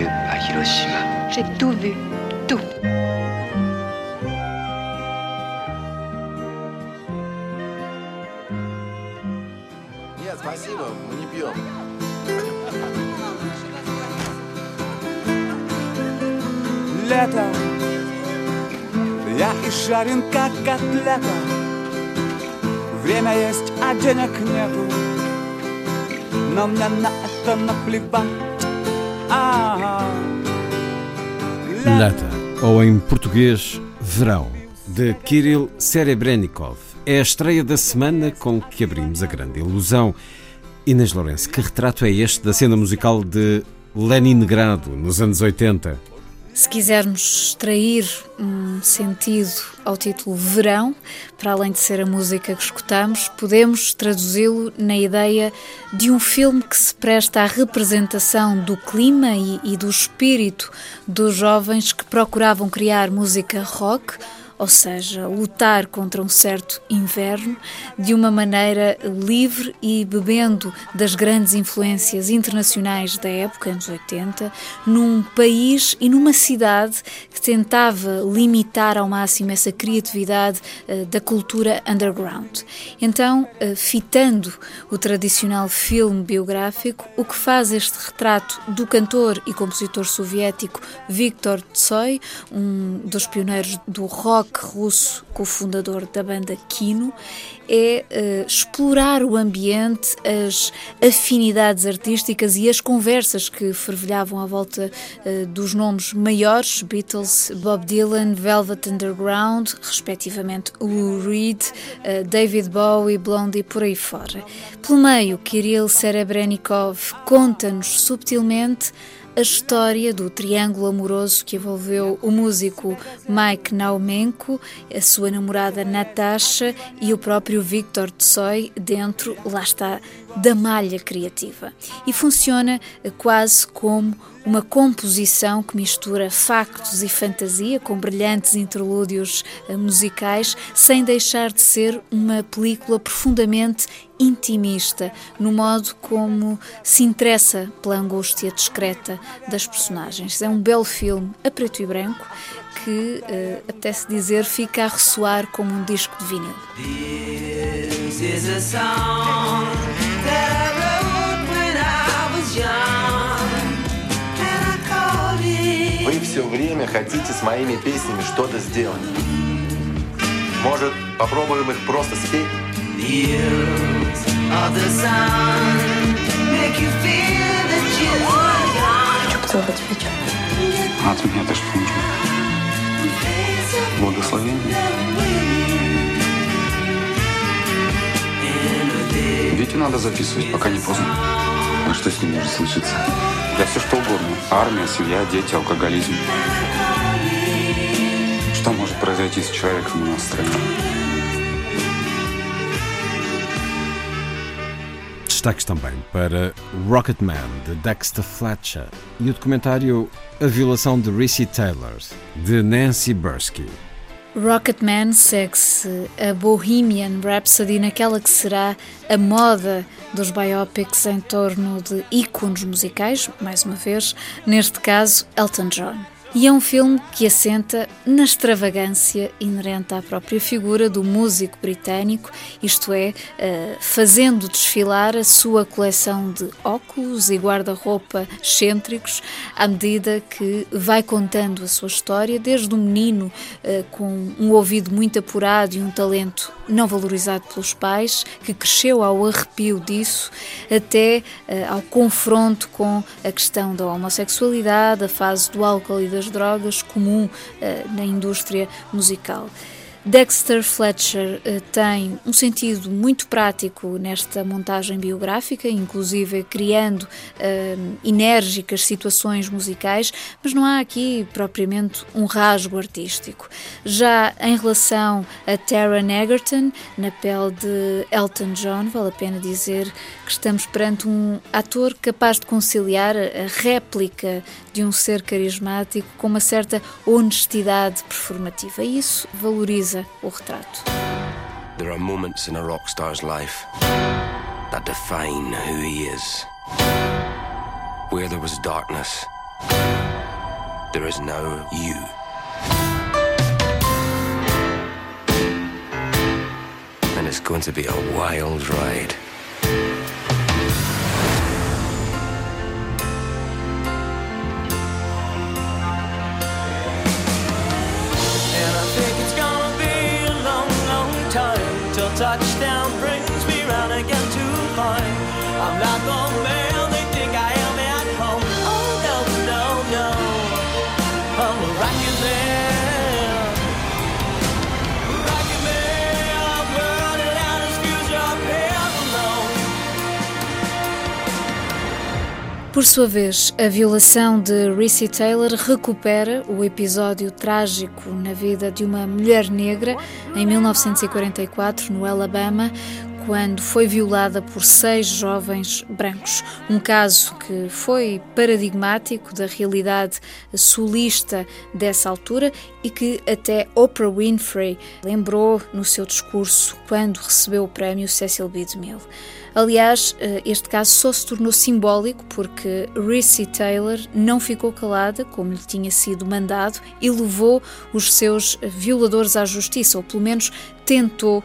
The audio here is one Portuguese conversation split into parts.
Vu à Hiroshima. J'ai tout vu, tout. Нет, спасибо, мы не пьем. Лето Я и жарен, как котлета Время есть, а денег нету Но мне на это наплевать Lata, ou em português, Verão, de Kirill Serebrennikov. É a estreia da semana com que abrimos a grande ilusão. Inês Lourenço, que retrato é este da cena musical de Leningrado, nos anos 80? Se quisermos extrair um sentido ao título Verão, para além de ser a música que escutamos, podemos traduzi-lo na ideia de um filme que se presta à representação do clima e, e do espírito dos jovens que procuravam criar música rock ou seja, lutar contra um certo inverno de uma maneira livre e bebendo das grandes influências internacionais da época, anos 80, num país e numa cidade que tentava limitar ao máximo essa criatividade uh, da cultura underground. Então, uh, fitando o tradicional filme biográfico, o que faz este retrato do cantor e compositor soviético Viktor Tsoi, um dos pioneiros do rock rock russo, cofundador da banda Kino, é uh, explorar o ambiente, as afinidades artísticas e as conversas que fervilhavam à volta uh, dos nomes maiores, Beatles, Bob Dylan, Velvet Underground, respectivamente Lou Reed, uh, David Bowie, Blondie, por aí fora. Pelo meio, Kirill Serebrennikov conta-nos subtilmente a história do triângulo amoroso que envolveu o músico Mike Naumenko, a sua namorada Natasha e o próprio Victor Tsoi dentro, lá está, da malha criativa. E funciona quase como uma composição que mistura factos e fantasia com brilhantes interlúdios musicais, sem deixar de ser uma película profundamente intimista, no modo como se interessa pela angústia discreta das personagens. É um belo filme a preto e branco que, uh, apetece dizer, fica a ressoar como um disco de vinil. Хотите с моими песнями что-то сделать. Может, попробуем их просто спеть? Хочу поцеловать. А от меня-то что нужно? Благословение? Витю надо записывать, пока не поздно. А что с ним может случиться? Да все что угодно. Армия, семья, дети, алкоголизм. Что может произойти с человеком у нас в стране? Destaques também para Rocketman, de Dexter Fletcher, e o documentário A Violação de Rissy Taylor, de Nancy Bursky. Rocketman segue-se a Bohemian Rhapsody naquela que será a moda dos biopics em torno de ícones musicais, mais uma vez, neste caso Elton John. E é um filme que assenta na extravagância inerente à própria figura do músico britânico, isto é, fazendo desfilar a sua coleção de óculos e guarda-roupa excêntricos à medida que vai contando a sua história, desde um menino com um ouvido muito apurado e um talento não valorizado pelos pais, que cresceu ao arrepio disso, até ao confronto com a questão da homossexualidade, a fase do álcool e das drogas comum uh, na indústria musical. Dexter Fletcher uh, tem um sentido muito prático nesta montagem biográfica, inclusive criando uh, enérgicas situações musicais, mas não há aqui propriamente um rasgo artístico. Já em relação a Taron Egerton, na pele de Elton John, vale a pena dizer que estamos perante um ator capaz de conciliar a réplica de um ser carismático com uma certa honestidade performativa. Isso valoriza o retrato. There are moments in a rock star's life that define who he is. Where there was darkness, there is now you. And it's going to be a wild ride. Por sua vez, a violação de Rissy Taylor recupera o episódio trágico na vida de uma mulher negra. Em 1944, no Alabama, quando foi violada por seis jovens brancos. Um caso que foi paradigmático da realidade sulista dessa altura e que até Oprah Winfrey lembrou no seu discurso quando recebeu o prémio Cecil B. DeMille. Aliás, eh, este caso só se tornou simbólico porque Rissy Taylor não ficou calada, como lhe tinha sido mandado, e levou os seus violadores à justiça, ou pelo menos tentou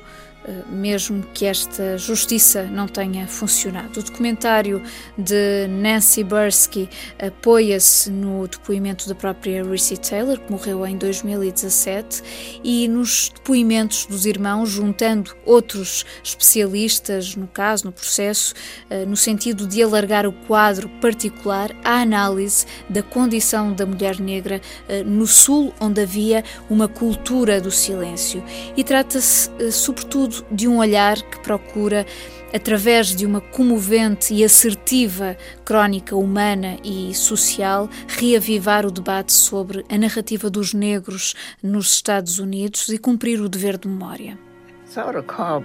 mesmo que esta justiça não tenha funcionado. O documentário de Nancy Bursky apoia-se no depoimento da própria Rissy Taylor, que morreu em 2017, e nos depoimentos dos irmãos, juntando outros especialistas no caso, no processo, eh, no sentido de alargar o quadro particular à análise da condição da mulher negra eh, no Sul, onde havia uma cultura do silêncio. E trata-se, sobretudo, de um olhar que procura, através de uma comovente e assertiva crónica humana e social, reavivar o debate sobre a narrativa dos negros nos Estados Unidos e cumprir o dever de memória. Sort of car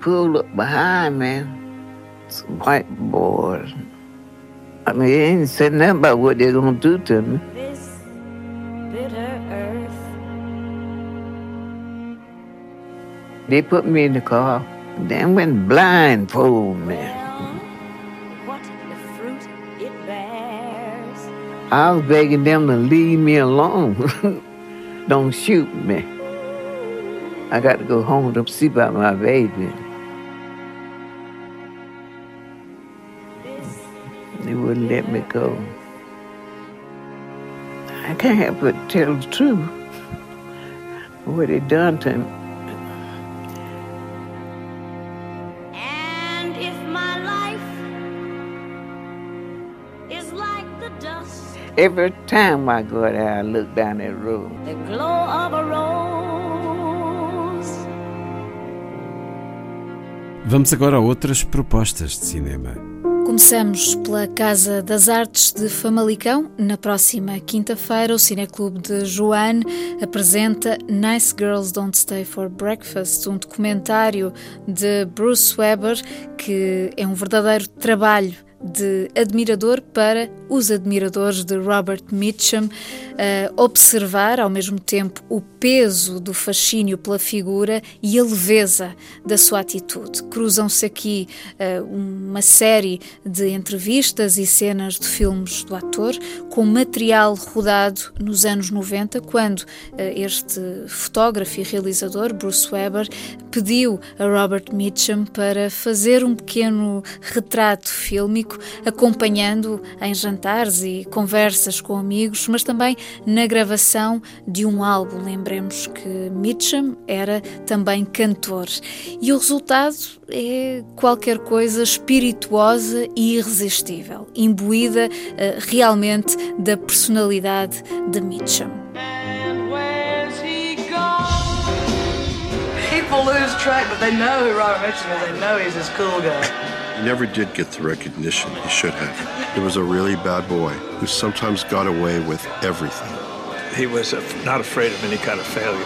pulled up behind me, some white boys. I mean, they ain't said nothing about what they're gonna do to me. They put me in the car, then went blindfold me. What the fruit it bears. I was begging them to leave me alone. Don't shoot me. I got to go home to see about my baby. They wouldn't let me go. I can't help but tell the truth. What they done to me. Every time I go there, I look down that road. The glow of a rose. Vamos agora a outras propostas de cinema. Começamos pela Casa das Artes de Famalicão. Na próxima quinta-feira, o Cineclube de Joane apresenta Nice Girls Don't Stay for Breakfast, um documentário de Bruce Weber que é um verdadeiro trabalho de admirador para os admiradores de Robert Mitchum, uh, observar ao mesmo tempo o peso do fascínio pela figura e a leveza da sua atitude. Cruzam-se aqui uh, uma série de entrevistas e cenas de filmes do ator, com material rodado nos anos 90, quando uh, este fotógrafo e realizador, Bruce Weber, pediu a Robert Mitchum para fazer um pequeno retrato fílmico, acompanhando em jantares e conversas com amigos, mas também na gravação de um álbum. Lembremos que Mitchum era também cantor. E o resultado é qualquer coisa espirituosa e irresistível, imbuída uh, realmente da personalidade de Mitchum. He gone? track, but they know who Robert Mitchum. They know he's this cool guy. He never did get the recognition he should have. He was a really bad boy who sometimes got away with everything. He was not afraid of any kind of failure.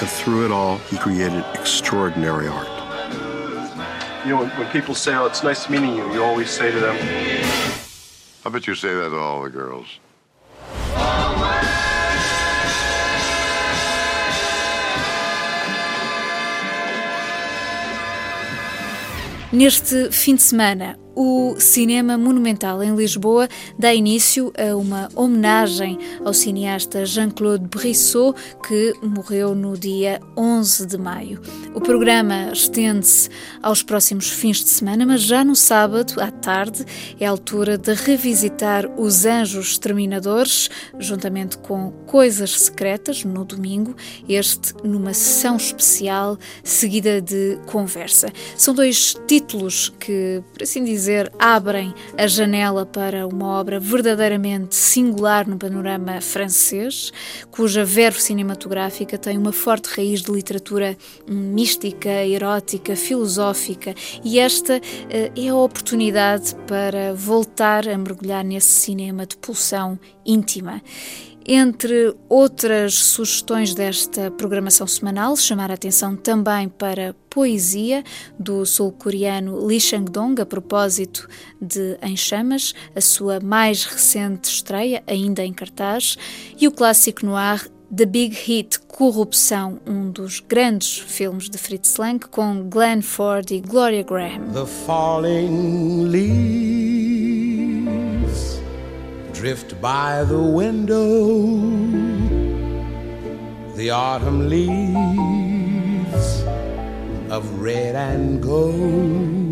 And through it all, he created extraordinary art. You know, when, when people say, oh, it's nice meeting you, you always say to them, I bet you say that to all the girls. Oh, Neste fim de semana, o Cinema Monumental em Lisboa dá início a uma homenagem ao cineasta Jean-Claude Brissot, que morreu no dia 11 de maio. O programa estende-se aos próximos fins de semana, mas já no sábado, à tarde, é a altura de revisitar Os Anjos Exterminadores, juntamente com Coisas Secretas, no domingo, este numa sessão especial seguida de conversa. São dois títulos que, por assim dizer, dizer, abrem a janela para uma obra verdadeiramente singular no panorama francês, cuja verve cinematográfica tem uma forte raiz de literatura mística, erótica, filosófica, e esta uh, é a oportunidade para voltar a mergulhar nesse cinema de pulsão íntima. Entre outras sugestões desta programação semanal, chamar a atenção também para Poesia, do sul-coreano Lee Chang-dong, a propósito de Em Chamas, a sua mais recente estreia, ainda em cartaz, e o clássico noir The Big Hit Corrupção, um dos grandes filmes de Fritz Lang, com Glenn Ford e Gloria Graham. The falling leaves drift by the window, the autumn leaves of red and gold.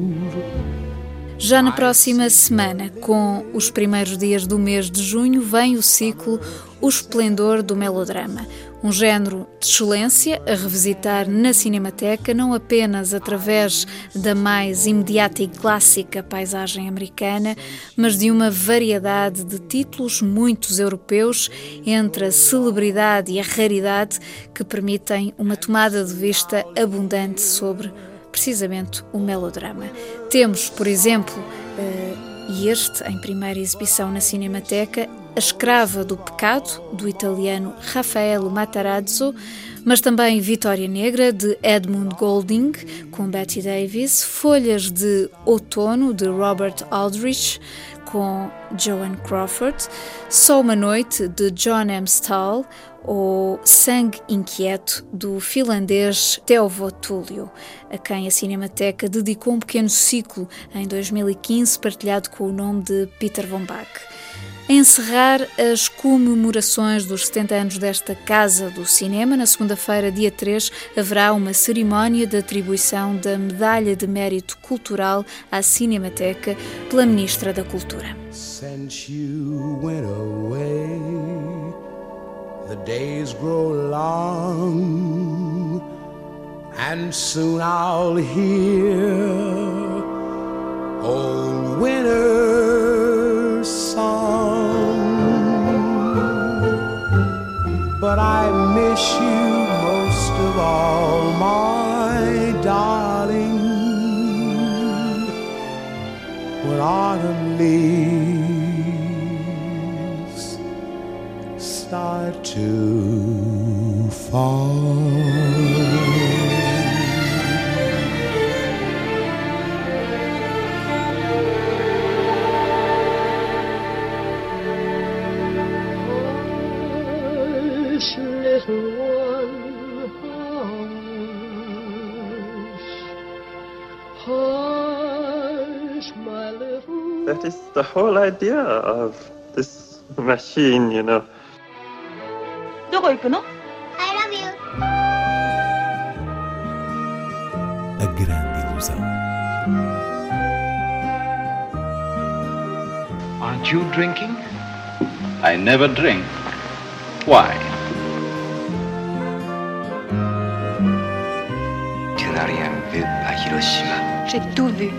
Já na próxima semana, com os primeiros dias do mês de junho, vem o ciclo O Esplendor do Melodrama, um género de excelência a revisitar na Cinemateca, não apenas através da mais imediata e clássica paisagem americana, mas de uma variedade de títulos, muitos europeus, entre a celebridade e a raridade, que permitem uma tomada de vista abundante sobre precisamente o melodrama. Temos, por exemplo, uh, e este em primeira exibição na Cinemateca, A Escrava do Pecado, do italiano Raffaello Matarazzo, mas também Vitória Negra, de Edmund Golding, com Betty Davis, Folhas de Outono, de Robert Aldrich, com Joan Crawford, Só uma Noite, de John M. Stahl, ou Sangue Inquieto, do finlandês Teuvo Tullio, a quem a Cinemateca dedicou um pequeno ciclo em 2015, partilhado com o nome de Peter von Bach. A encerrar as comemorações dos 70 anos desta Casa do Cinema, na segunda-feira, dia 3, haverá uma cerimónia de atribuição da Medalha de Mérito Cultural à Cinemateca pela Ministra da Cultura. the days grow long, and soon I'll hear old That is the whole idea of this machine, you know. どこ行くの I love you. A grande ilusão. Aren't you drinking? I never drink. Why? Tu n'as rien vu à Hiroshima. J'ai tout vu.